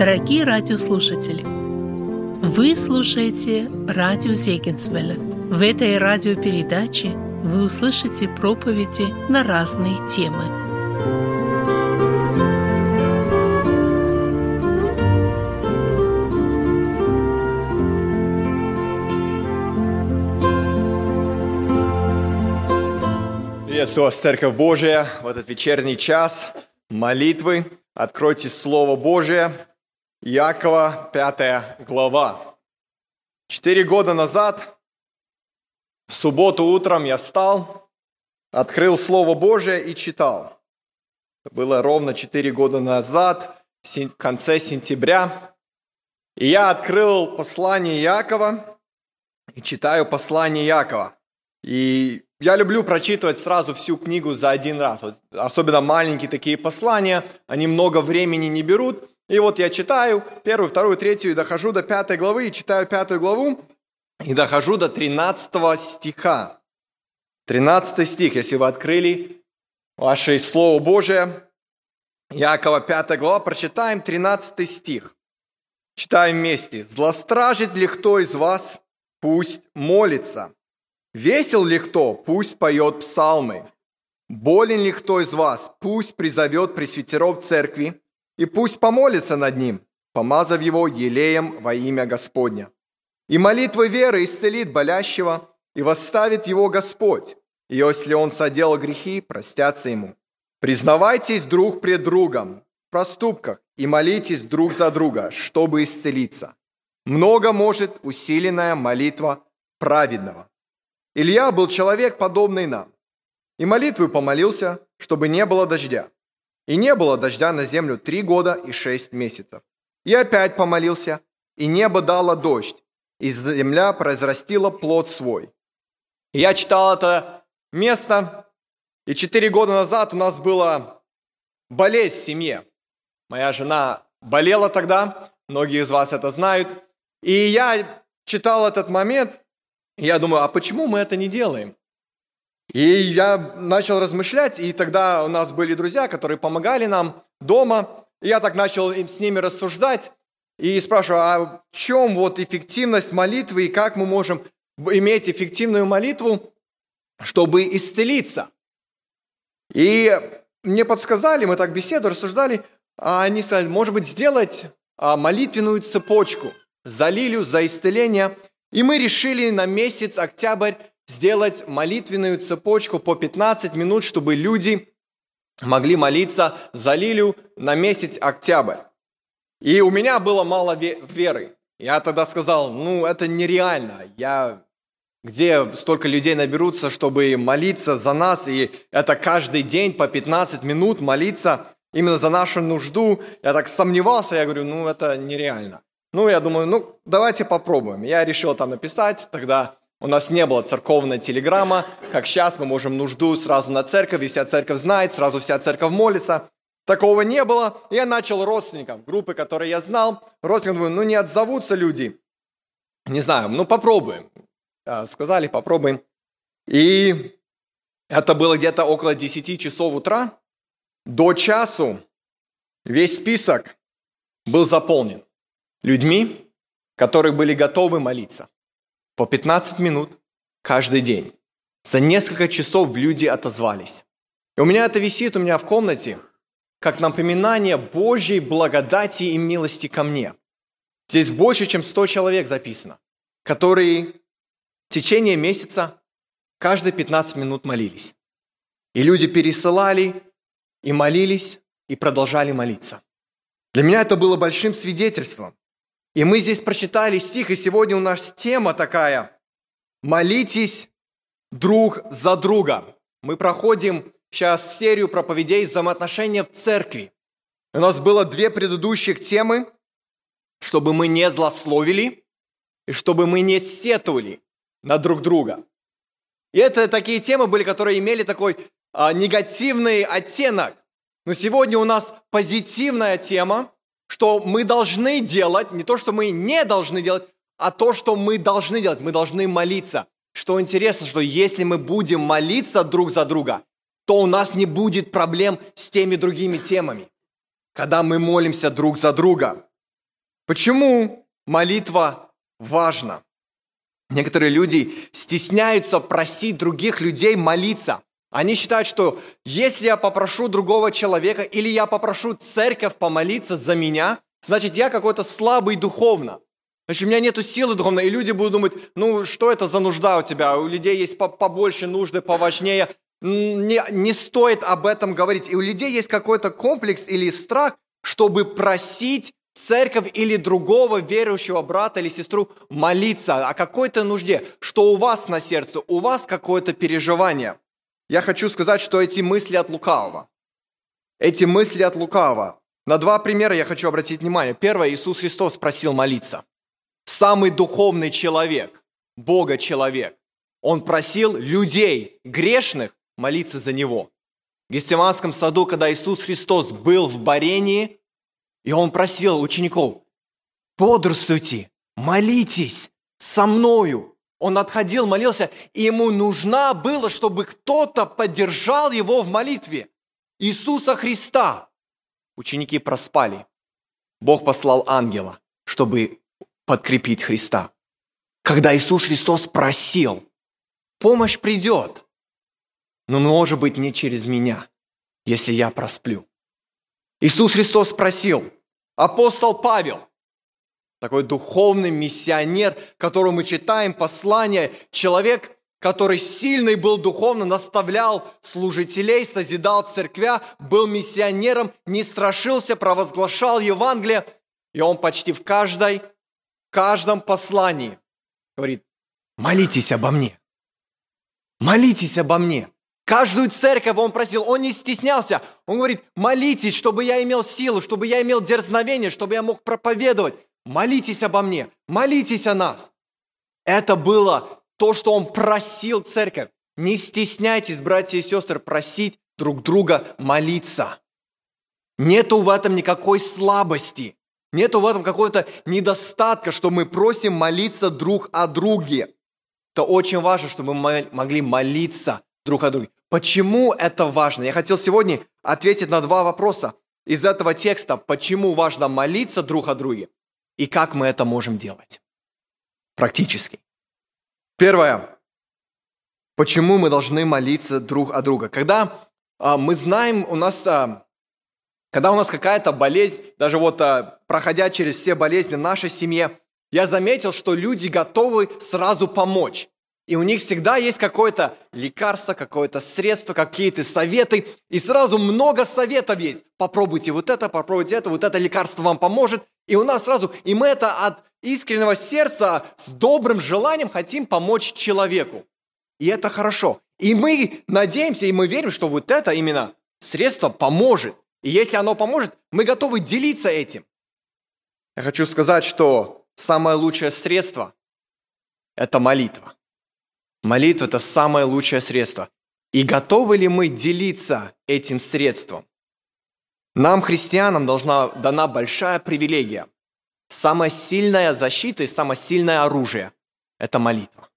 Дорогие радиослушатели, вы слушаете радио Зегенсвелля. В этой радиопередаче вы услышите проповеди на разные темы. Приветствую вас, Церковь Божия, в этот вечерний час молитвы. Откройте Слово Божие, Якова, 5 глава. Четыре года назад, в субботу утром я встал, открыл Слово Божие и читал. Это было ровно четыре года назад, в конце сентября. И я открыл послание Якова и читаю послание Якова. И я люблю прочитывать сразу всю книгу за один раз. Вот, особенно маленькие такие послания, они много времени не берут. И вот я читаю первую, вторую, третью и дохожу до пятой главы, и читаю пятую главу, и дохожу до 13 стиха. 13 стих, если вы открыли ваше Слово Божие, Якова 5 глава, прочитаем 13 стих. Читаем вместе. «Злостражит ли кто из вас? Пусть молится. Весел ли кто? Пусть поет псалмы. Болен ли кто из вас? Пусть призовет пресвитеров церкви и пусть помолится над ним, помазав его елеем во имя Господня. И молитвой веры исцелит болящего, и восставит его Господь, и если он соделал грехи, простятся ему. Признавайтесь друг пред другом в проступках и молитесь друг за друга, чтобы исцелиться. Много может усиленная молитва праведного. Илья был человек, подобный нам, и молитвы помолился, чтобы не было дождя. И не было дождя на землю три года и шесть месяцев. И опять помолился, и небо дало дождь, и земля произрастила плод свой. Я читал это место, и четыре года назад у нас была болезнь в семье. Моя жена болела тогда, многие из вас это знают. И я читал этот момент, и я думаю, а почему мы это не делаем? И я начал размышлять, и тогда у нас были друзья, которые помогали нам дома. И я так начал с ними рассуждать и спрашиваю, а в чем вот эффективность молитвы и как мы можем иметь эффективную молитву, чтобы исцелиться? И мне подсказали, мы так беседовали, рассуждали, а они сказали, может быть, сделать а, молитвенную цепочку за лилию, за исцеление. И мы решили на месяц октябрь сделать молитвенную цепочку по 15 минут, чтобы люди могли молиться за Лилию на месяц октябрь. И у меня было мало веры. Я тогда сказал, ну это нереально. Я где столько людей наберутся, чтобы молиться за нас, и это каждый день по 15 минут молиться именно за нашу нужду. Я так сомневался, я говорю, ну это нереально. Ну, я думаю, ну, давайте попробуем. Я решил там написать, тогда у нас не было церковной телеграмма, как сейчас мы можем нужду сразу на церковь, и вся церковь знает, сразу вся церковь молится. Такого не было. Я начал родственникам, группы, которые я знал. Родственникам думаю, ну не отзовутся люди. Не знаю, ну попробуем. Сказали, попробуем. И это было где-то около 10 часов утра. До часу весь список был заполнен людьми, которые были готовы молиться по 15 минут каждый день. За несколько часов люди отозвались. И у меня это висит у меня в комнате, как напоминание Божьей благодати и милости ко мне. Здесь больше, чем 100 человек записано, которые в течение месяца каждые 15 минут молились. И люди пересылали, и молились, и продолжали молиться. Для меня это было большим свидетельством. И мы здесь прочитали стих, и сегодня у нас тема такая «Молитесь друг за друга». Мы проходим сейчас серию проповедей взаимоотношения в церкви. У нас было две предыдущих темы, чтобы мы не злословили и чтобы мы не сетовали на друг друга. И это такие темы были, которые имели такой а, негативный оттенок. Но сегодня у нас позитивная тема, что мы должны делать, не то, что мы не должны делать, а то, что мы должны делать. Мы должны молиться. Что интересно, что если мы будем молиться друг за друга, то у нас не будет проблем с теми другими темами. Когда мы молимся друг за друга. Почему молитва важна? Некоторые люди стесняются просить других людей молиться. Они считают, что если я попрошу другого человека или я попрошу церковь помолиться за меня, значит я какой-то слабый духовно. Значит, у меня нет силы духовной, и люди будут думать, ну что это за нужда у тебя? У людей есть побольше нужды, поважнее. Не, не стоит об этом говорить. И у людей есть какой-то комплекс или страх, чтобы просить церковь или другого верующего брата или сестру молиться о какой-то нужде, что у вас на сердце, у вас какое-то переживание. Я хочу сказать, что эти мысли от лукавого. Эти мысли от лукавого. На два примера я хочу обратить внимание. Первое, Иисус Христос просил молиться. Самый духовный человек, Бога человек. Он просил людей, грешных, молиться за Него. В Гестеманском саду, когда Иисус Христос был в Барении, и он просил учеников, бодрствуйте, молитесь со мною. Он отходил, молился, и ему нужно было, чтобы кто-то поддержал его в молитве. Иисуса Христа. Ученики проспали. Бог послал ангела, чтобы подкрепить Христа. Когда Иисус Христос просил, помощь придет, но может быть не через меня, если я просплю. Иисус Христос спросил, апостол Павел, такой духовный миссионер, которому мы читаем послание, человек, который сильный был духовно, наставлял служителей, созидал церквя, был миссионером, не страшился, провозглашал Евангелие, и он почти в каждой, каждом послании говорит, молитесь обо мне, молитесь обо мне. Каждую церковь он просил, он не стеснялся. Он говорит, молитесь, чтобы я имел силу, чтобы я имел дерзновение, чтобы я мог проповедовать. Молитесь обо мне, молитесь о нас. Это было то, что он просил церковь. Не стесняйтесь, братья и сестры, просить друг друга молиться. Нету в этом никакой слабости. Нету в этом какого-то недостатка, что мы просим молиться друг о друге. Это очень важно, чтобы мы могли молиться друг о друге. Почему это важно? Я хотел сегодня ответить на два вопроса из этого текста. Почему важно молиться друг о друге и как мы это можем делать практически? Первое. Почему мы должны молиться друг о друга? Когда а, мы знаем, у нас, а, когда у нас какая-то болезнь, даже вот а, проходя через все болезни в нашей семье, я заметил, что люди готовы сразу помочь. И у них всегда есть какое-то лекарство, какое-то средство, какие-то советы. И сразу много советов есть. Попробуйте вот это, попробуйте это, вот это лекарство вам поможет. И у нас сразу, и мы это от искреннего сердца с добрым желанием хотим помочь человеку. И это хорошо. И мы надеемся, и мы верим, что вот это именно средство поможет. И если оно поможет, мы готовы делиться этим. Я хочу сказать, что самое лучшее средство – это молитва. Молитва – это самое лучшее средство. И готовы ли мы делиться этим средством? Нам, христианам, должна дана большая привилегия. Самая сильная защита и самое сильное оружие – это молитва.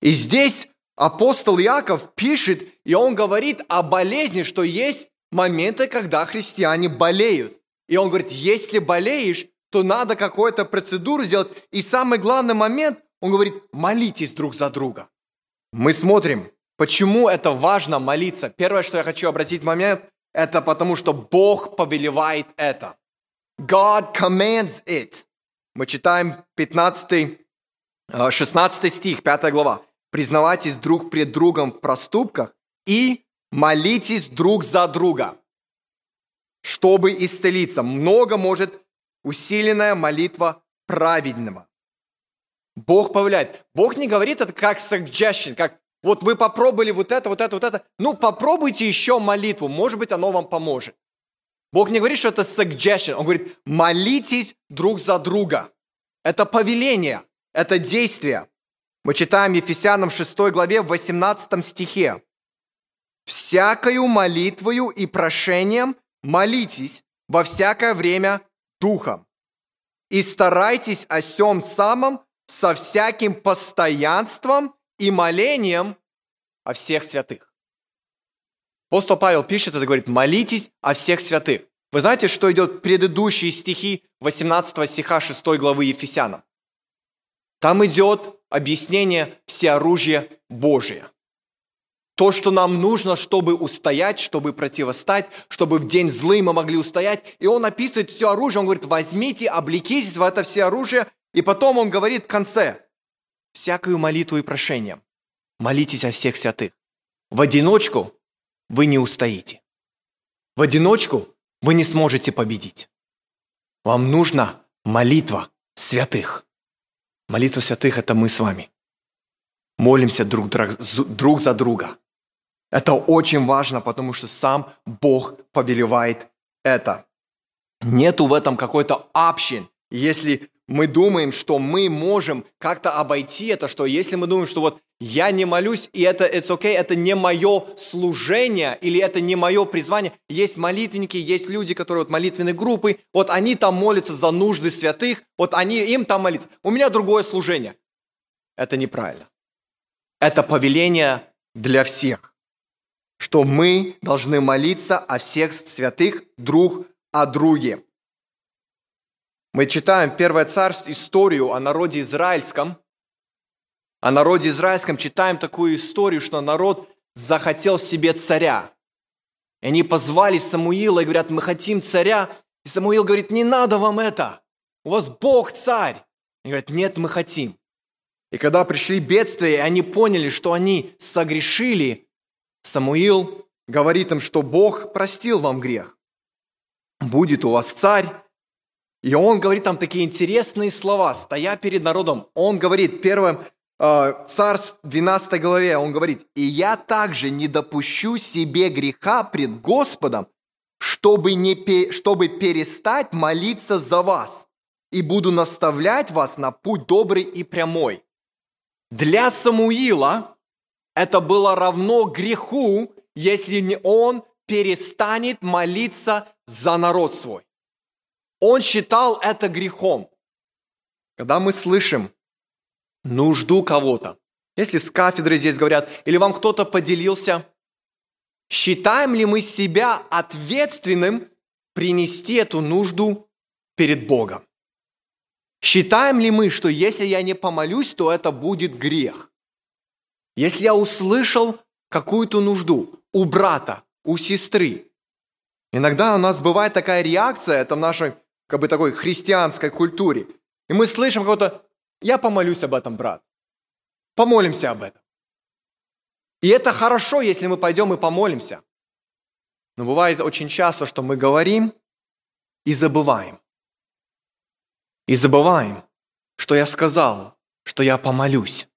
И здесь апостол Яков пишет, и он говорит о болезни, что есть моменты, когда христиане болеют. И он говорит, если болеешь, то надо какую-то процедуру сделать. И самый главный момент, он говорит, молитесь друг за друга. Мы смотрим, почему это важно молиться. Первое, что я хочу обратить момент, это потому, что Бог повелевает это. God commands it. Мы читаем 15, 16 э, стих, 5 глава. Признавайтесь друг пред другом в проступках и молитесь друг за друга, чтобы исцелиться. Много может усиленная молитва праведного. Бог повелевает. Бог не говорит это как suggestion, как вот вы попробовали вот это, вот это, вот это. Ну, попробуйте еще молитву, может быть, оно вам поможет. Бог не говорит, что это suggestion, Он говорит, молитесь друг за друга. Это повеление, это действие. Мы читаем Ефесянам 6 главе в 18 стихе. «Всякою молитвою и прошением молитесь во всякое время Духом, и старайтесь о сем самом со всяким постоянством и молением о всех святых. Апостол Павел пишет это, говорит, молитесь о всех святых. Вы знаете, что идет предыдущие стихи 18 стиха 6 главы Ефесянам? Там идет объяснение всеоружия Божия. То, что нам нужно, чтобы устоять, чтобы противостать, чтобы в день злый мы могли устоять. И он описывает все оружие, он говорит, возьмите, облекитесь в это все оружие. И потом он говорит в конце, всякую молитву и прошение. Молитесь о всех святых. В одиночку вы не устоите. В одиночку вы не сможете победить. Вам нужна молитва святых. Молитва святых – это мы с вами. Молимся друг, друг за друга. Это очень важно, потому что сам Бог повелевает это. Нету в этом какой-то общин. Если мы думаем, что мы можем как-то обойти это, что если мы думаем, что вот я не молюсь, и это it's okay, это не мое служение, или это не мое призвание. Есть молитвенники, есть люди, которые вот молитвенные группы, вот они там молятся за нужды святых, вот они им там молятся. У меня другое служение. Это неправильно. Это повеление для всех, что мы должны молиться о всех святых друг о друге. Мы читаем Первое Царство историю о народе израильском. О народе израильском читаем такую историю, что народ захотел себе царя. И они позвали Самуила и говорят, мы хотим царя. И Самуил говорит, не надо вам это. У вас Бог царь. И говорят, нет, мы хотим. И когда пришли бедствия, и они поняли, что они согрешили, Самуил говорит им, что Бог простил вам грех. Будет у вас царь, и он говорит там такие интересные слова, стоя перед народом. Он говорит, первым э, Царств 12 главе, он говорит, «И я также не допущу себе греха пред Господом, чтобы, не, чтобы перестать молиться за вас, и буду наставлять вас на путь добрый и прямой». Для Самуила это было равно греху, если не он перестанет молиться за народ свой. Он считал это грехом. Когда мы слышим нужду кого-то, если с кафедры здесь говорят, или вам кто-то поделился, считаем ли мы себя ответственным принести эту нужду перед Богом? Считаем ли мы, что если я не помолюсь, то это будет грех? Если я услышал какую-то нужду у брата, у сестры, иногда у нас бывает такая реакция, это в нашей как бы такой христианской культуре. И мы слышим кого-то, я помолюсь об этом, брат. Помолимся об этом. И это хорошо, если мы пойдем и помолимся. Но бывает очень часто, что мы говорим и забываем. И забываем, что я сказал, что я помолюсь.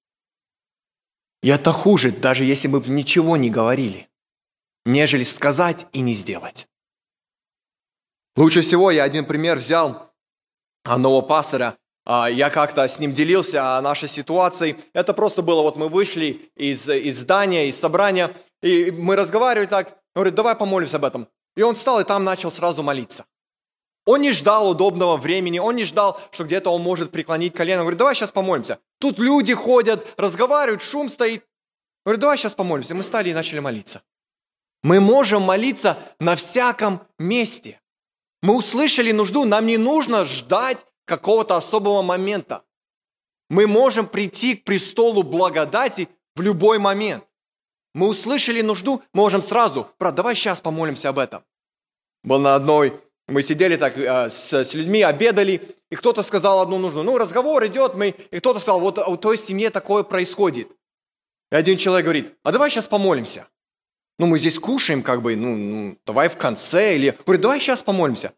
И это хуже, даже если мы ничего не говорили, нежели сказать и не сделать. Лучше всего я один пример взял нового пастора. А, я как-то с ним делился о нашей ситуации. Это просто было, вот мы вышли из, из здания, из собрания, и мы разговаривали так. Он говорит, давай помолимся об этом. И он встал и там начал сразу молиться. Он не ждал удобного времени, он не ждал, что где-то он может преклонить колено. Он говорит, давай сейчас помолимся. Тут люди ходят, разговаривают, шум стоит. Он говорит, давай сейчас помолимся. Мы стали и начали молиться. Мы можем молиться на всяком месте. Мы услышали нужду, нам не нужно ждать какого-то особого момента. Мы можем прийти к престолу благодати в любой момент. Мы услышали нужду, можем сразу, брат, давай сейчас помолимся об этом. Был на одной, мы сидели так э, с, с людьми, обедали, и кто-то сказал одну нужду. Ну, разговор идет, мы, и кто-то сказал, вот у той семье такое происходит. И один человек говорит, а давай сейчас помолимся ну, мы здесь кушаем, как бы, ну, ну давай в конце, или, говорит, давай сейчас помолимся.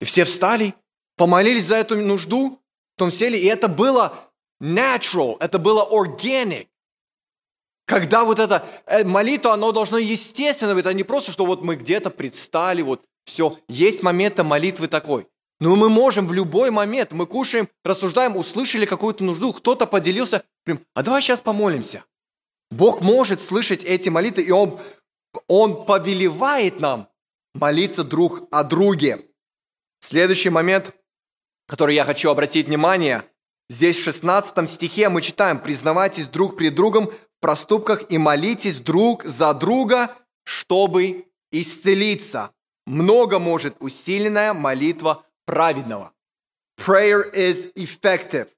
И все встали, помолились за эту нужду, потом сели, и это было natural, это было organic. Когда вот эта э, молитва, оно должно естественно быть, а не просто, что вот мы где-то предстали, вот все. Есть моменты молитвы такой. Но мы можем в любой момент, мы кушаем, рассуждаем, услышали какую-то нужду, кто-то поделился, прям, а давай сейчас помолимся. Бог может слышать эти молитвы, и Он, Он повелевает нам молиться друг о друге. Следующий момент, который я хочу обратить внимание, здесь в 16 стихе мы читаем «Признавайтесь друг пред другом в проступках и молитесь друг за друга, чтобы исцелиться». много может усиленная молитва праведного. Prayer is effective.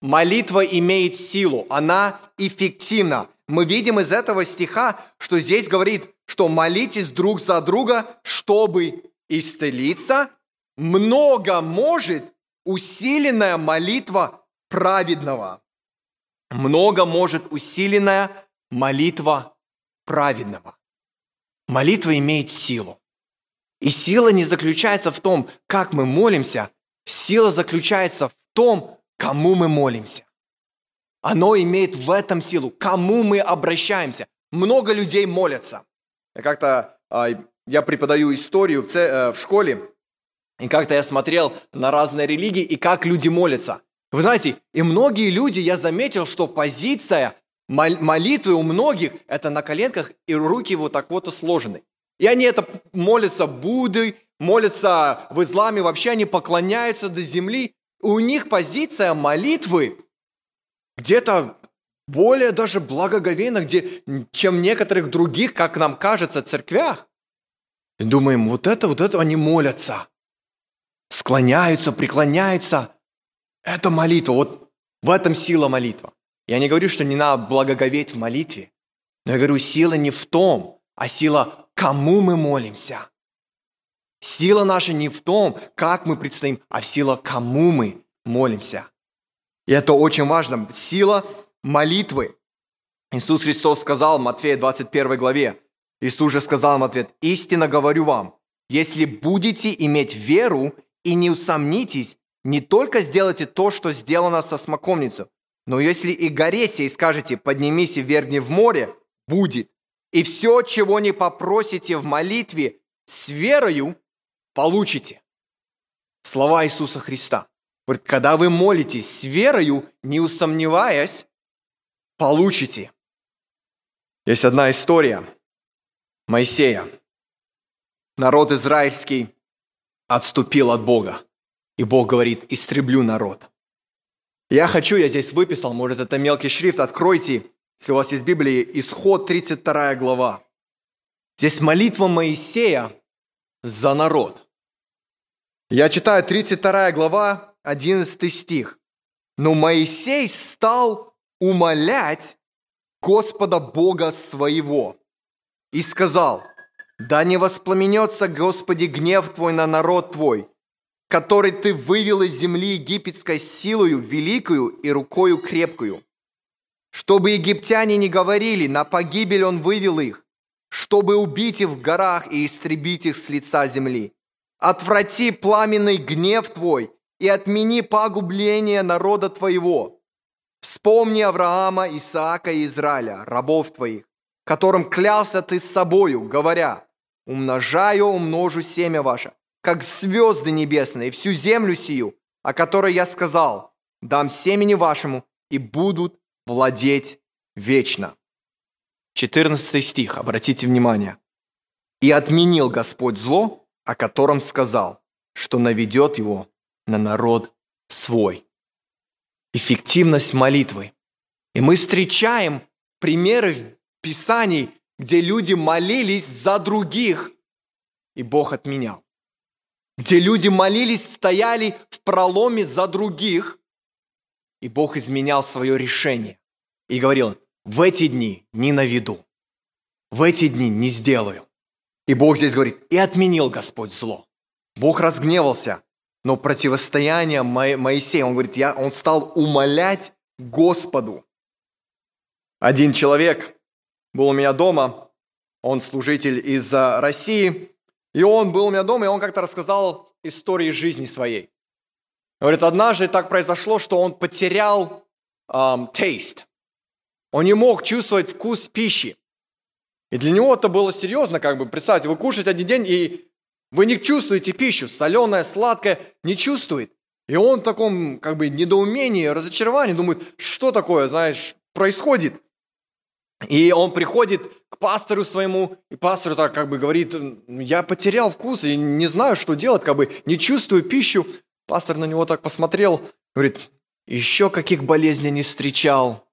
Молитва имеет силу, она эффективна. Мы видим из этого стиха, что здесь говорит, что молитесь друг за друга, чтобы исцелиться. Много может усиленная молитва праведного. Много может усиленная молитва праведного. Молитва имеет силу. И сила не заключается в том, как мы молимся, сила заключается в том, кому мы молимся. Оно имеет в этом силу, кому мы обращаемся. Много людей молятся. Как-то а, я преподаю историю в, э, в школе, и как-то я смотрел на разные религии и как люди молятся. Вы знаете, и многие люди, я заметил, что позиция молитвы у многих – это на коленках и руки вот так вот сложены. И они это молятся Будды, молятся в исламе, вообще они поклоняются до земли. У них позиция молитвы где-то более даже благоговейна, где, чем некоторых других, как нам кажется, церквях. И думаем, вот это, вот это они молятся. Склоняются, преклоняются. Это молитва. Вот в этом сила молитва. Я не говорю, что не надо благоговеть в молитве. Но я говорю, сила не в том, а сила, кому мы молимся. Сила наша не в том, как мы предстоим, а в сила, кому мы молимся. И это очень важно. Сила молитвы. Иисус Христос сказал в Матфея 21 главе, Иисус же сказал им ответ, «Истинно говорю вам, если будете иметь веру и не усомнитесь, не только сделайте то, что сделано со смоковницей, но если и горе сей скажете, поднимись и вергни в море, будет. И все, чего не попросите в молитве, с верою получите. Слова Иисуса Христа. Когда вы молитесь с верою, не усомневаясь, получите. Есть одна история Моисея. Народ израильский отступил от Бога. И Бог говорит, истреблю народ. Я хочу, я здесь выписал, может это мелкий шрифт, откройте, если у вас есть Библия, Исход 32 глава. Здесь молитва Моисея за народ. Я читаю 32 глава, 11 стих. «Но Моисей стал умолять Господа Бога своего и сказал, «Да не воспламенется, Господи, гнев Твой на народ Твой, который Ты вывел из земли египетской силою великую и рукою крепкую, чтобы египтяне не говорили, на погибель Он вывел их, чтобы убить их в горах и истребить их с лица земли. Отврати пламенный гнев Твой и отмени погубление народа твоего. Вспомни Авраама, Исаака и Израиля, рабов твоих, которым клялся ты с собою, говоря, умножаю, умножу семя ваше, как звезды небесные, всю землю сию, о которой я сказал, дам семени вашему, и будут владеть вечно. 14 стих, обратите внимание. «И отменил Господь зло, о котором сказал, что наведет его на народ свой. Эффективность молитвы. И мы встречаем примеры в Писании, где люди молились за других, и Бог отменял. Где люди молились, стояли в проломе за других, и Бог изменял свое решение. И говорил, в эти дни не наведу, в эти дни не сделаю. И Бог здесь говорит, и отменил Господь зло. Бог разгневался, но противостояние Моисея, он говорит, я, он стал умолять Господу. Один человек был у меня дома, он служитель из России, и он был у меня дома, и он как-то рассказал истории жизни своей. Говорит, однажды так произошло, что он потерял um, taste. Он не мог чувствовать вкус пищи. И для него это было серьезно, как бы, представьте, вы кушаете один день, и вы не чувствуете пищу, соленая, сладкая, не чувствует. И он в таком как бы недоумении, разочаровании думает, что такое, знаешь, происходит. И он приходит к пастору своему, и пастор так как бы говорит, я потерял вкус и не знаю, что делать, как бы не чувствую пищу. Пастор на него так посмотрел, говорит, еще каких болезней не встречал.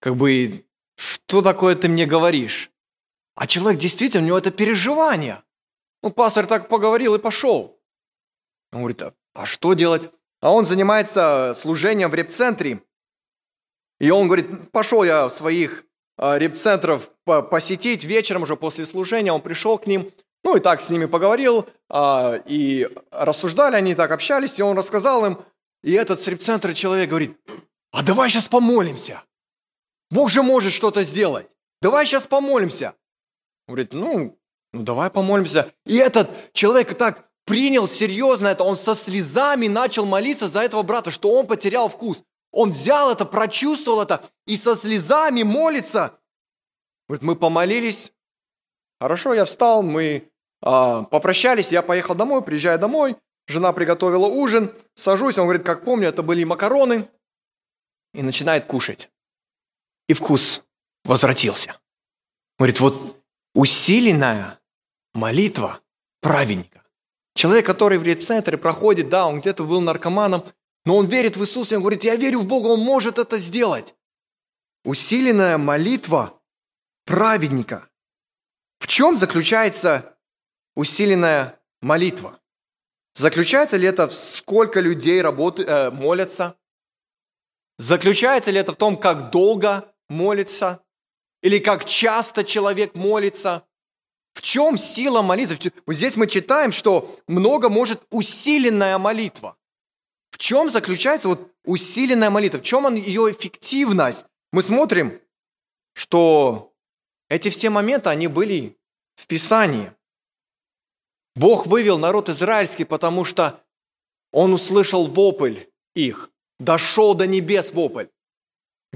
Как бы, что такое ты мне говоришь? А человек действительно, у него это переживание. Ну, пастор так поговорил и пошел. Он говорит, а, а что делать? А он занимается служением в репцентре. И он говорит, пошел я своих а, репцентров посетить вечером уже после служения. Он пришел к ним, ну и так с ними поговорил, а, и рассуждали, они так общались, и он рассказал им. И этот с репцентра человек говорит, а давай сейчас помолимся. Бог же может что-то сделать. Давай сейчас помолимся. Он говорит, ну, ну давай помолимся. И этот человек так принял серьезно это, он со слезами начал молиться за этого брата, что он потерял вкус. Он взял это, прочувствовал это и со слезами молится. Говорит, мы помолились. Хорошо, я встал, мы а, попрощались, я поехал домой, приезжаю домой, жена приготовила ужин, сажусь, он говорит, как помню, это были макароны, и начинает кушать. И вкус возвратился. Говорит, вот усиленная молитва праведника. Человек, который в рецентре проходит, да, он где-то был наркоманом, но он верит в Иисуса, и он говорит, я верю в Бога, он может это сделать. Усиленная молитва праведника. В чем заключается усиленная молитва? Заключается ли это в сколько людей работают, э, молятся? Заключается ли это в том, как долго молится? Или как часто человек молится? В чем сила молитвы? Вот здесь мы читаем, что много может усиленная молитва. В чем заключается вот усиленная молитва? В чем ее эффективность? Мы смотрим, что эти все моменты, они были в Писании. Бог вывел народ израильский, потому что он услышал вопль их. Дошел до небес вопль.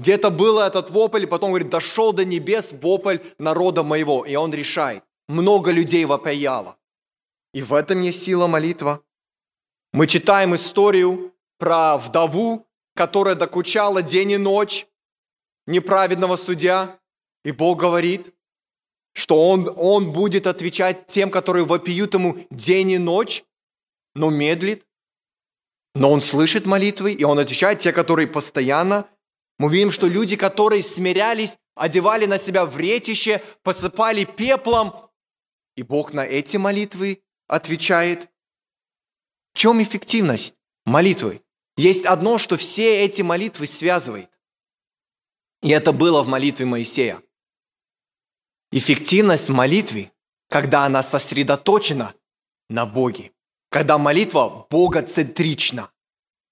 Где-то был этот вопль, и потом говорит, дошел до небес вопль народа моего. И он решает. Много людей вопияло. И в этом есть сила молитва. Мы читаем историю про вдову, которая докучала день и ночь неправедного судья. И Бог говорит, что он, он будет отвечать тем, которые вопиют ему день и ночь, но медлит. Но он слышит молитвы, и он отвечает те, которые постоянно. Мы видим, что люди, которые смирялись, одевали на себя вретище, посыпали пеплом, и Бог на эти молитвы отвечает. В чем эффективность молитвы? Есть одно, что все эти молитвы связывает. И это было в молитве Моисея. Эффективность в молитве, когда она сосредоточена на Боге. Когда молитва богоцентрична.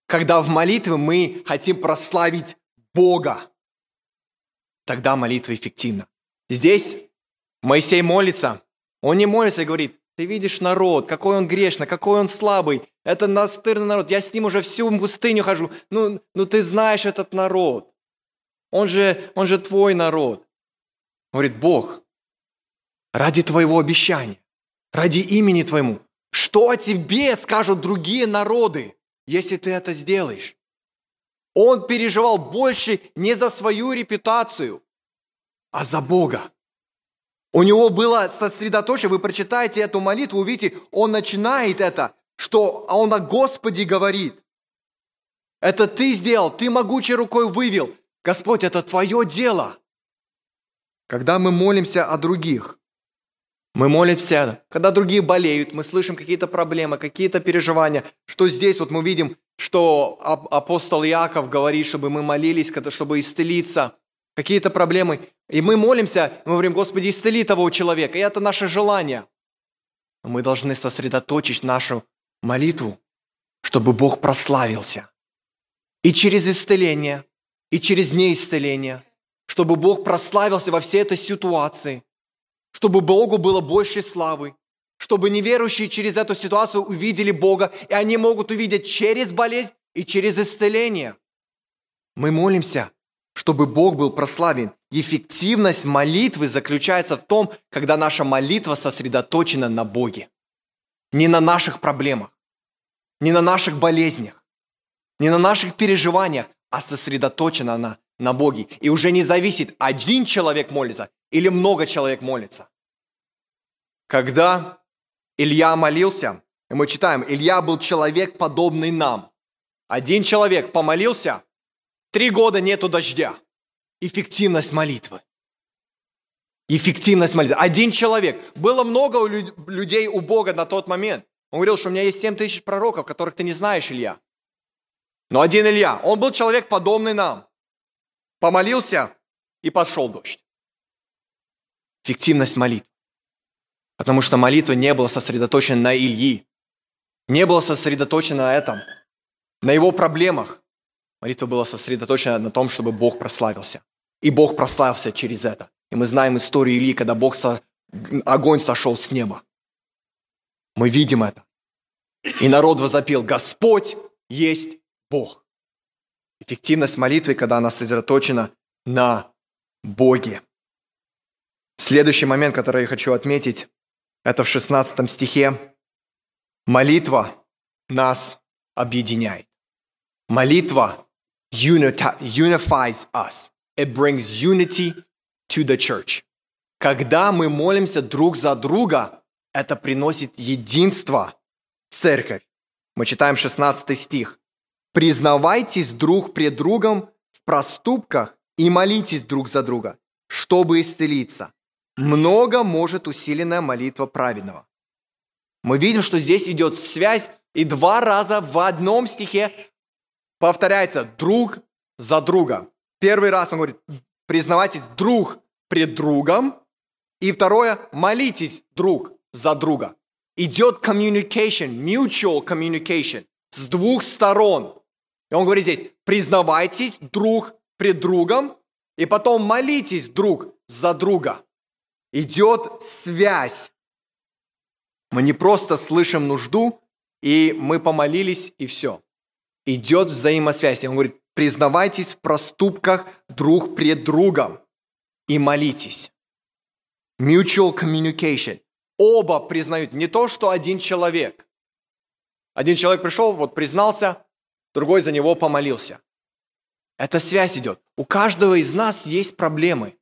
Когда в молитве мы хотим прославить Бога. Тогда молитва эффективна. Здесь Моисей молится. Он не молится и говорит, ты видишь народ, какой он грешный, какой он слабый. Это настырный народ. Я с ним уже всю пустыню хожу. Ну, ну ты знаешь этот народ. Он же, он же твой народ. Говорит, Бог, ради твоего обещания, ради имени твоему, что о тебе скажут другие народы, если ты это сделаешь? Он переживал больше не за свою репутацию, а за Бога. У него было сосредоточение, вы прочитаете эту молитву, увидите, он начинает это, что он о Господе говорит. Это ты сделал, ты могучей рукой вывел. Господь, это твое дело. Когда мы молимся о других, мы молимся, когда другие болеют, мы слышим какие-то проблемы, какие-то переживания, что здесь вот мы видим, что апостол Яков говорит, чтобы мы молились, чтобы исцелиться – какие-то проблемы. И мы молимся, мы говорим, Господи, исцели того человека. И это наше желание. Мы должны сосредоточить нашу молитву, чтобы Бог прославился. И через исцеление, и через неисцеление, чтобы Бог прославился во всей этой ситуации, чтобы Богу было больше славы, чтобы неверующие через эту ситуацию увидели Бога, и они могут увидеть через болезнь и через исцеление. Мы молимся, чтобы Бог был прославлен. Эффективность молитвы заключается в том, когда наша молитва сосредоточена на Боге. Не на наших проблемах, не на наших болезнях, не на наших переживаниях, а сосредоточена она на Боге. И уже не зависит, один человек молится или много человек молится. Когда Илья молился, и мы читаем, Илья был человек, подобный нам. Один человек помолился, Три года нету дождя. Эффективность молитвы. Эффективность молитвы. Один человек. Было много людей у Бога на тот момент. Он говорил, что у меня есть 7 тысяч пророков, которых ты не знаешь, Илья. Но один Илья, он был человек, подобный нам. Помолился, и пошел дождь. Эффективность молитвы. Потому что молитва не была сосредоточена на Ильи. Не была сосредоточена на этом, на его проблемах. Молитва была сосредоточена на том, чтобы Бог прославился. И Бог прославился через это. И мы знаем историю Ильи, когда Бог со... огонь сошел с неба. Мы видим это. И народ возопил, Господь есть Бог. Эффективность молитвы, когда она сосредоточена на Боге. Следующий момент, который я хочу отметить, это в 16 стихе. Молитва нас объединяет. Молитва unifies us. It brings unity to the church. Когда мы молимся друг за друга, это приносит единство в церковь. Мы читаем 16 стих. «Признавайтесь друг пред другом в проступках и молитесь друг за друга, чтобы исцелиться. Много может усиленная молитва праведного». Мы видим, что здесь идет связь, и два раза в одном стихе повторяется друг за друга. Первый раз он говорит, признавайтесь друг пред другом. И второе, молитесь друг за друга. Идет communication, mutual communication с двух сторон. И он говорит здесь, признавайтесь друг пред другом, и потом молитесь друг за друга. Идет связь. Мы не просто слышим нужду, и мы помолились, и все. Идет взаимосвязь. И он говорит, признавайтесь в проступках друг пред другом и молитесь. Mutual communication. Оба признают не то, что один человек. Один человек пришел, вот признался, другой за него помолился. Эта связь идет. У каждого из нас есть проблемы.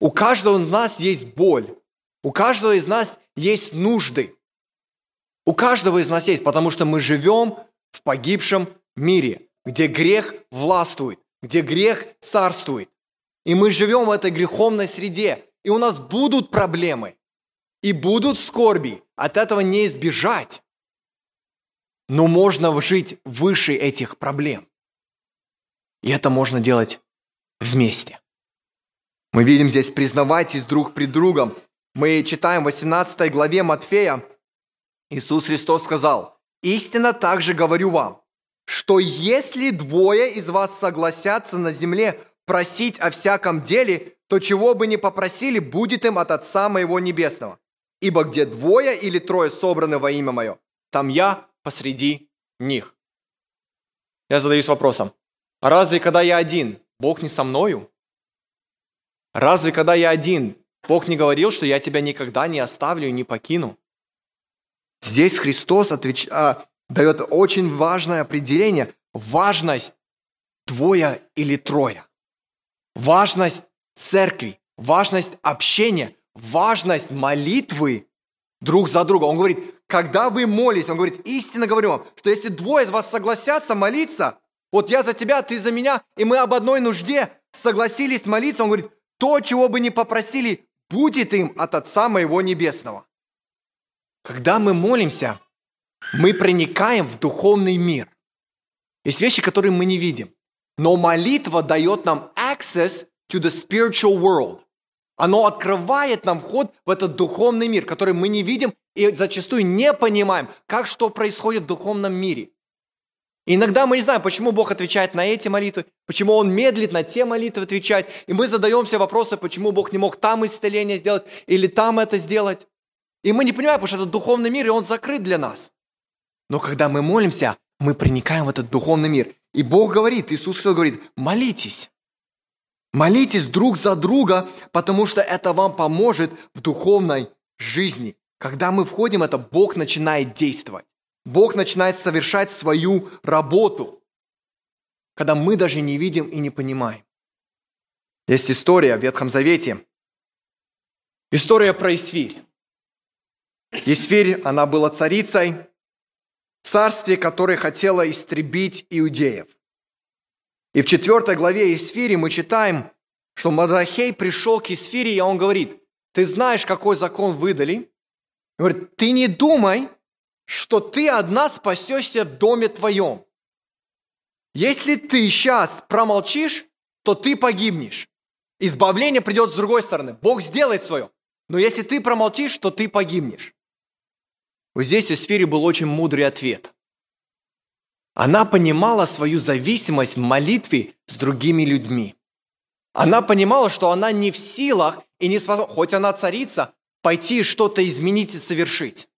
У каждого из нас есть боль. У каждого из нас есть нужды. У каждого из нас есть, потому что мы живем в погибшем мире, где грех властвует, где грех царствует. И мы живем в этой греховной среде, и у нас будут проблемы, и будут скорби. От этого не избежать. Но можно жить выше этих проблем. И это можно делать вместе. Мы видим здесь «признавайтесь друг пред другом». Мы читаем в 18 главе Матфея, Иисус Христос сказал, «Истинно также говорю вам, что если двое из вас согласятся на земле просить о всяком деле, то чего бы ни попросили, будет им от Отца Моего Небесного. Ибо где двое или трое собраны во имя Мое, там я посреди них. Я задаюсь вопросом, а разве когда я один, Бог не со мною? Разве когда я один, Бог не говорил, что я тебя никогда не оставлю и не покину? Здесь Христос отвеч... а, дает очень важное определение, важность двое или трое, важность церкви, важность общения, важность молитвы друг за друга. Он говорит, когда вы молитесь, он говорит, истинно говорю вам, что если двое из вас согласятся молиться, вот я за тебя, ты за меня, и мы об одной нужде согласились молиться, он говорит, то, чего бы ни попросили, будет им от Отца Моего Небесного. Когда мы молимся, мы проникаем в духовный мир. Есть вещи, которые мы не видим. Но молитва дает нам access to the spiritual world. Оно открывает нам вход в этот духовный мир, который мы не видим и зачастую не понимаем, как что происходит в духовном мире. И иногда мы не знаем, почему Бог отвечает на эти молитвы, почему Он медлит на те молитвы отвечать. И мы задаемся вопросы, почему Бог не мог там исцеление сделать или там это сделать. И мы не понимаем, потому что это духовный мир, и он закрыт для нас. Но когда мы молимся, мы проникаем в этот духовный мир. И Бог говорит, Иисус Христос говорит, молитесь. Молитесь друг за друга, потому что это вам поможет в духовной жизни. Когда мы входим, это Бог начинает действовать. Бог начинает совершать свою работу, когда мы даже не видим и не понимаем. Есть история в Ветхом Завете. История про Исфирь. Исфирь, она была царицей царстве, которое хотело истребить иудеев. И в четвертой главе Исфири мы читаем, что Мадахей пришел к Исфире, и он говорит, ты знаешь, какой закон выдали. Говорит, ты не думай, что ты одна спасешься в доме твоем. Если ты сейчас промолчишь, то ты погибнешь. Избавление придет с другой стороны. Бог сделает свое. Но если ты промолчишь, то ты погибнешь. Вот здесь в сфере был очень мудрый ответ. Она понимала свою зависимость в молитве с другими людьми. Она понимала, что она не в силах и не способна, хоть она царица, пойти что-то изменить и совершить.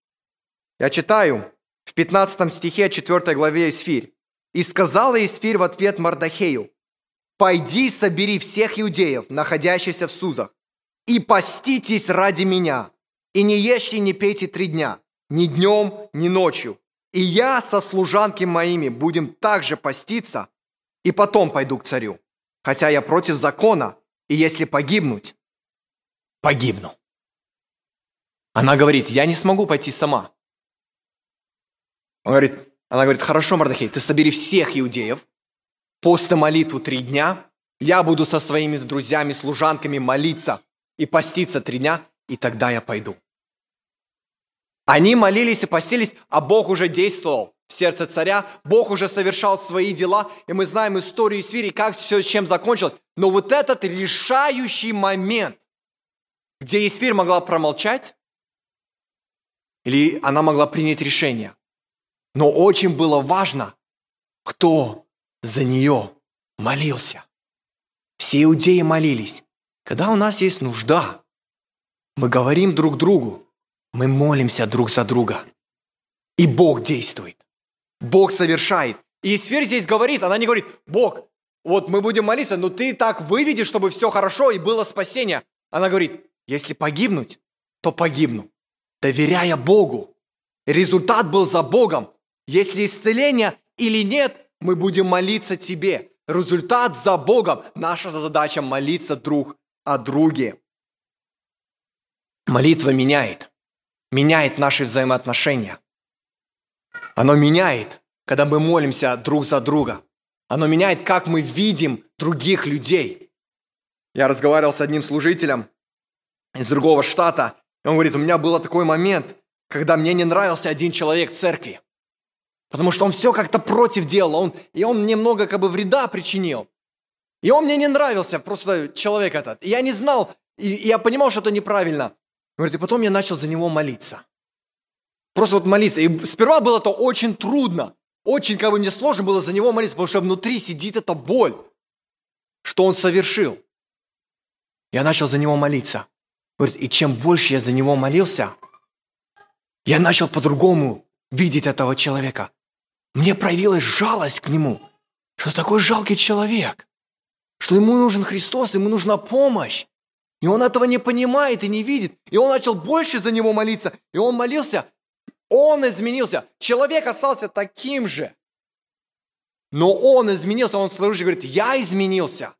Я читаю в 15 стихе 4 главе Исфирь. «И сказала Исфирь в ответ Мардахею, «Пойди, собери всех иудеев, находящихся в Сузах, и поститесь ради меня, и не ешьте, не пейте три дня, ни днем, ни ночью. И я со служанки моими будем также поститься, и потом пойду к царю. Хотя я против закона, и если погибнуть, погибну. Она говорит, я не смогу пойти сама. Он говорит, она говорит, хорошо, Мардахей, ты собери всех иудеев, после молитву три дня, я буду со своими друзьями, служанками молиться и поститься три дня, и тогда я пойду. Они молились и постились, а Бог уже действовал в сердце царя, Бог уже совершал свои дела, и мы знаем историю Свири, как все чем закончилось. Но вот этот решающий момент, где Исфирь могла промолчать, или она могла принять решение. Но очень было важно, кто за нее молился. Все иудеи молились. Когда у нас есть нужда, мы говорим друг другу, мы молимся друг за друга. И Бог действует. Бог совершает. И Сфер здесь говорит, она не говорит, Бог, вот мы будем молиться, но ты так выведешь, чтобы все хорошо и было спасение. Она говорит, если погибнуть, то погибну, доверяя Богу. Результат был за Богом. Если исцеление или нет, мы будем молиться Тебе. Результат за Богом. Наша задача молиться друг о друге. Молитва меняет меняет наши взаимоотношения. Оно меняет, когда мы молимся друг за друга. Оно меняет, как мы видим других людей. Я разговаривал с одним служителем из другого штата, и он говорит, у меня был такой момент, когда мне не нравился один человек в церкви. Потому что он все как-то против делал, он, и он мне много как бы вреда причинил. И он мне не нравился, просто человек этот. И я не знал, и, и я понимал, что это неправильно. Говорит, и потом я начал за него молиться. Просто вот молиться. И сперва было это очень трудно. Очень как бы мне сложно было за него молиться, потому что внутри сидит эта боль, что он совершил. Я начал за него молиться. Говорит, и чем больше я за него молился, я начал по-другому видеть этого человека. Мне проявилась жалость к нему, что такой жалкий человек, что ему нужен Христос, ему нужна помощь. И он этого не понимает и не видит. И он начал больше за него молиться. И он молился. Он изменился. Человек остался таким же. Но он изменился. Он снаружи говорит, я изменился.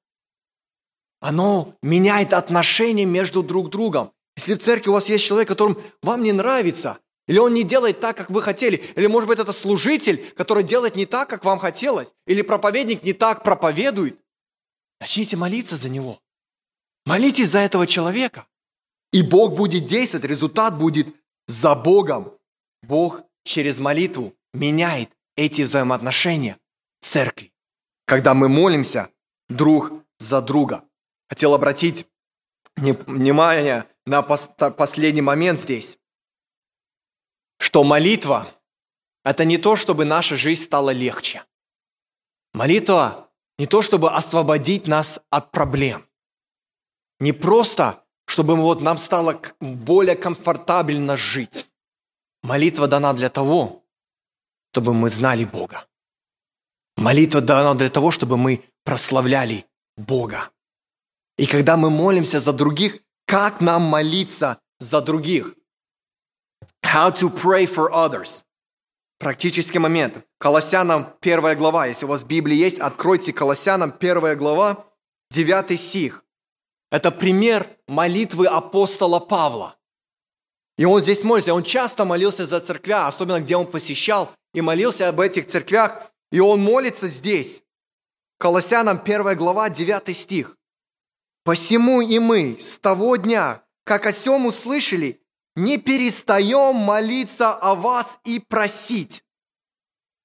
Оно меняет отношения между друг другом. Если в церкви у вас есть человек, которым вам не нравится, или он не делает так, как вы хотели, или, может быть, это служитель, который делает не так, как вам хотелось, или проповедник не так проповедует, начните молиться за него. Молитесь за этого человека. И Бог будет действовать, результат будет за Богом. Бог через молитву меняет эти взаимоотношения церкви, когда мы молимся друг за друга. Хотел обратить внимание на последний момент здесь, что молитва – это не то, чтобы наша жизнь стала легче. Молитва – не то, чтобы освободить нас от проблем. Не просто, чтобы вот нам стало более комфортабельно жить. Молитва дана для того, чтобы мы знали Бога. Молитва дана для того, чтобы мы прославляли Бога. И когда мы молимся за других, как нам молиться за других? How to pray for others. Практический момент. Колоссянам первая глава. Если у вас Библия есть, откройте Колоссянам первая глава, 9 стих. Это пример молитвы апостола Павла. И он здесь молится. Он часто молился за церквя, особенно где он посещал, и молился об этих церквях. И он молится здесь. Колоссянам 1 глава, 9 стих. «Посему и мы с того дня, как о сем услышали, не перестаем молиться о вас и просить.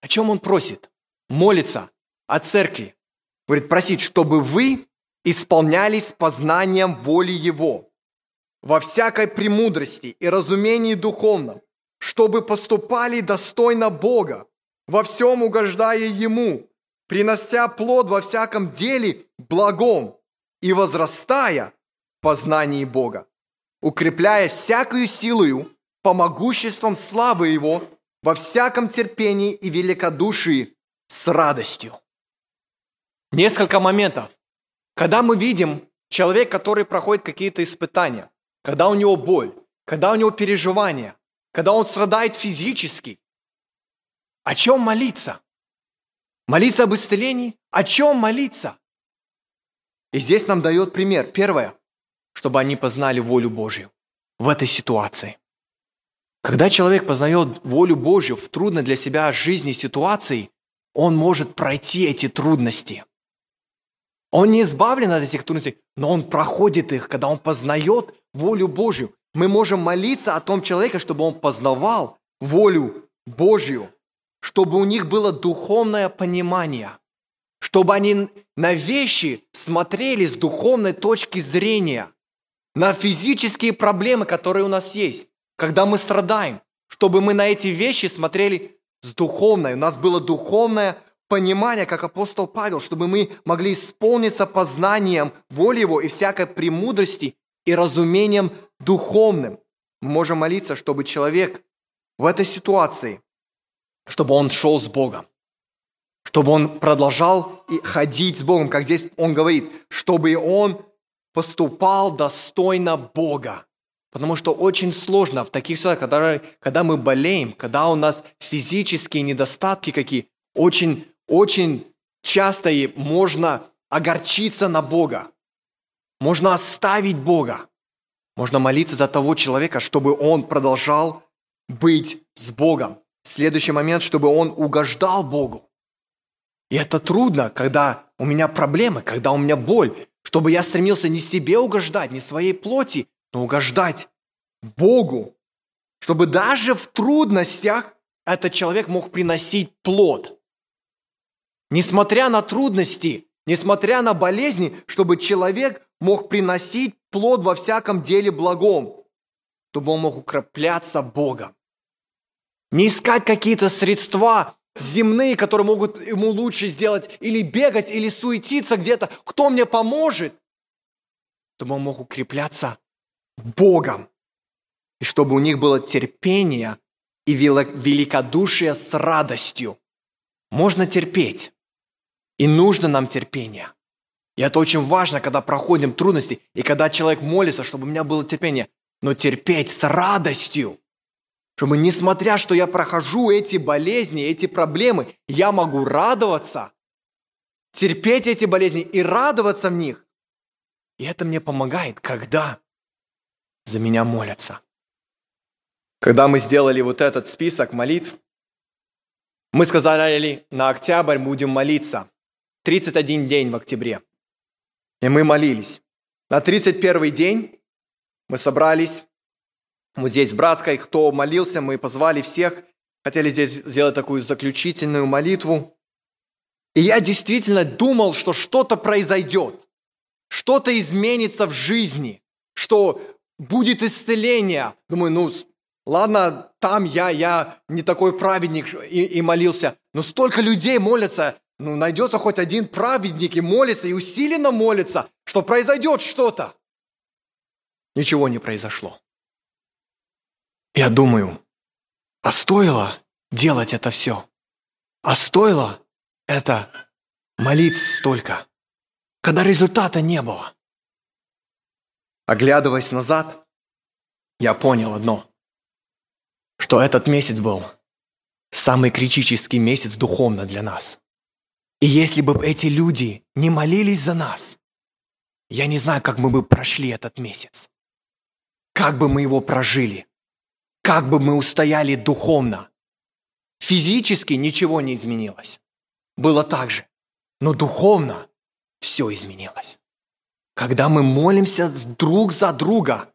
О чем он просит? Молится о церкви. Говорит, просить, чтобы вы исполнялись познанием воли Его, во всякой премудрости и разумении духовном, чтобы поступали достойно Бога, во всем угождая Ему, принося плод во всяком деле благом и возрастая в познании Бога, укрепляя всякую силою по могуществам славы Его во всяком терпении и великодушии с радостью. Несколько моментов. Когда мы видим человека, который проходит какие-то испытания, когда у него боль, когда у него переживания, когда он страдает физически, о чем молиться? Молиться об исцелении? О чем молиться? И здесь нам дает пример. Первое, чтобы они познали волю Божью в этой ситуации. Когда человек познает волю Божью в трудной для себя жизни ситуации, он может пройти эти трудности. Он не избавлен от этих трудностей, но он проходит их, когда он познает волю Божью. Мы можем молиться о том человеке, чтобы он познавал волю Божью чтобы у них было духовное понимание, чтобы они на вещи смотрели с духовной точки зрения, на физические проблемы, которые у нас есть, когда мы страдаем, чтобы мы на эти вещи смотрели с духовной, у нас было духовное понимание, как апостол Павел, чтобы мы могли исполниться познанием воли Его и всякой премудрости и разумением духовным. Мы можем молиться, чтобы человек в этой ситуации чтобы он шел с Богом, чтобы он продолжал ходить с Богом, как здесь он говорит, чтобы он поступал достойно Бога. Потому что очень сложно в таких ситуациях, когда, когда мы болеем, когда у нас физические недостатки какие, очень, очень часто и можно огорчиться на Бога. Можно оставить Бога. Можно молиться за того человека, чтобы он продолжал быть с Богом. Следующий момент, чтобы он угождал Богу. И это трудно, когда у меня проблемы, когда у меня боль, чтобы я стремился не себе угождать, не своей плоти, но угождать Богу. Чтобы даже в трудностях этот человек мог приносить плод. Несмотря на трудности, несмотря на болезни, чтобы человек мог приносить плод во всяком деле благом, чтобы он мог укрепляться Богом. Не искать какие-то средства земные, которые могут ему лучше сделать, или бегать, или суетиться где-то. Кто мне поможет? Чтобы он мог укрепляться Богом. И чтобы у них было терпение и великодушие с радостью. Можно терпеть. И нужно нам терпение. И это очень важно, когда проходим трудности, и когда человек молится, чтобы у меня было терпение. Но терпеть с радостью – чтобы несмотря, что я прохожу эти болезни, эти проблемы, я могу радоваться, терпеть эти болезни и радоваться в них. И это мне помогает, когда за меня молятся. Когда мы сделали вот этот список молитв, мы сказали, на октябрь будем молиться. 31 день в октябре. И мы молились. На 31 день мы собрались вот здесь Братской, кто молился, мы позвали всех, хотели здесь сделать такую заключительную молитву. И я действительно думал, что что-то произойдет, что-то изменится в жизни, что будет исцеление. Думаю, ну, ладно, там я, я не такой праведник и, и молился, но столько людей молятся, ну, найдется хоть один праведник и молится, и усиленно молится, что произойдет что-то. Ничего не произошло. Я думаю, а стоило делать это все? А стоило это молиться столько, когда результата не было? Оглядываясь назад, я понял одно, что этот месяц был самый критический месяц духовно для нас. И если бы эти люди не молились за нас, я не знаю, как мы бы прошли этот месяц. Как бы мы его прожили как бы мы устояли духовно. Физически ничего не изменилось. Было так же. Но духовно все изменилось. Когда мы молимся друг за друга,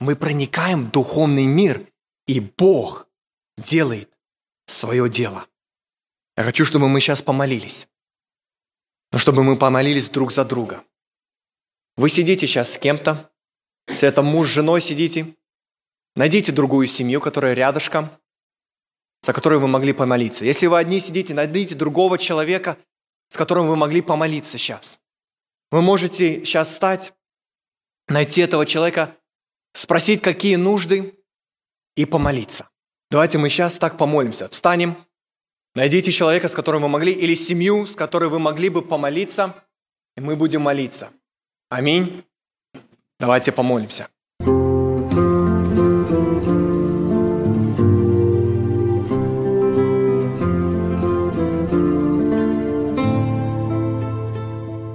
мы проникаем в духовный мир, и Бог делает свое дело. Я хочу, чтобы мы сейчас помолились. Но чтобы мы помолились друг за друга. Вы сидите сейчас с кем-то, если это муж с женой сидите, найдите другую семью, которая рядышком, за которую вы могли помолиться. Если вы одни сидите, найдите другого человека, с которым вы могли помолиться сейчас. Вы можете сейчас встать, найти этого человека, спросить, какие нужды, и помолиться. Давайте мы сейчас так помолимся. Встанем, найдите человека, с которым вы могли, или семью, с которой вы могли бы помолиться, и мы будем молиться. Аминь. Давайте помолимся.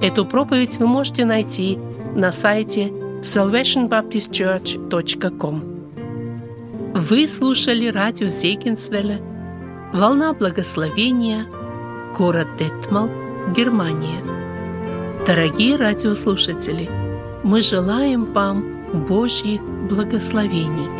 Эту проповедь вы можете найти на сайте salvationbaptistchurch.com. Вы слушали радио Зейгенсвелля «Волна благословения», город Детмал, Германия. Дорогие радиослушатели, мы желаем вам Божьих благословений –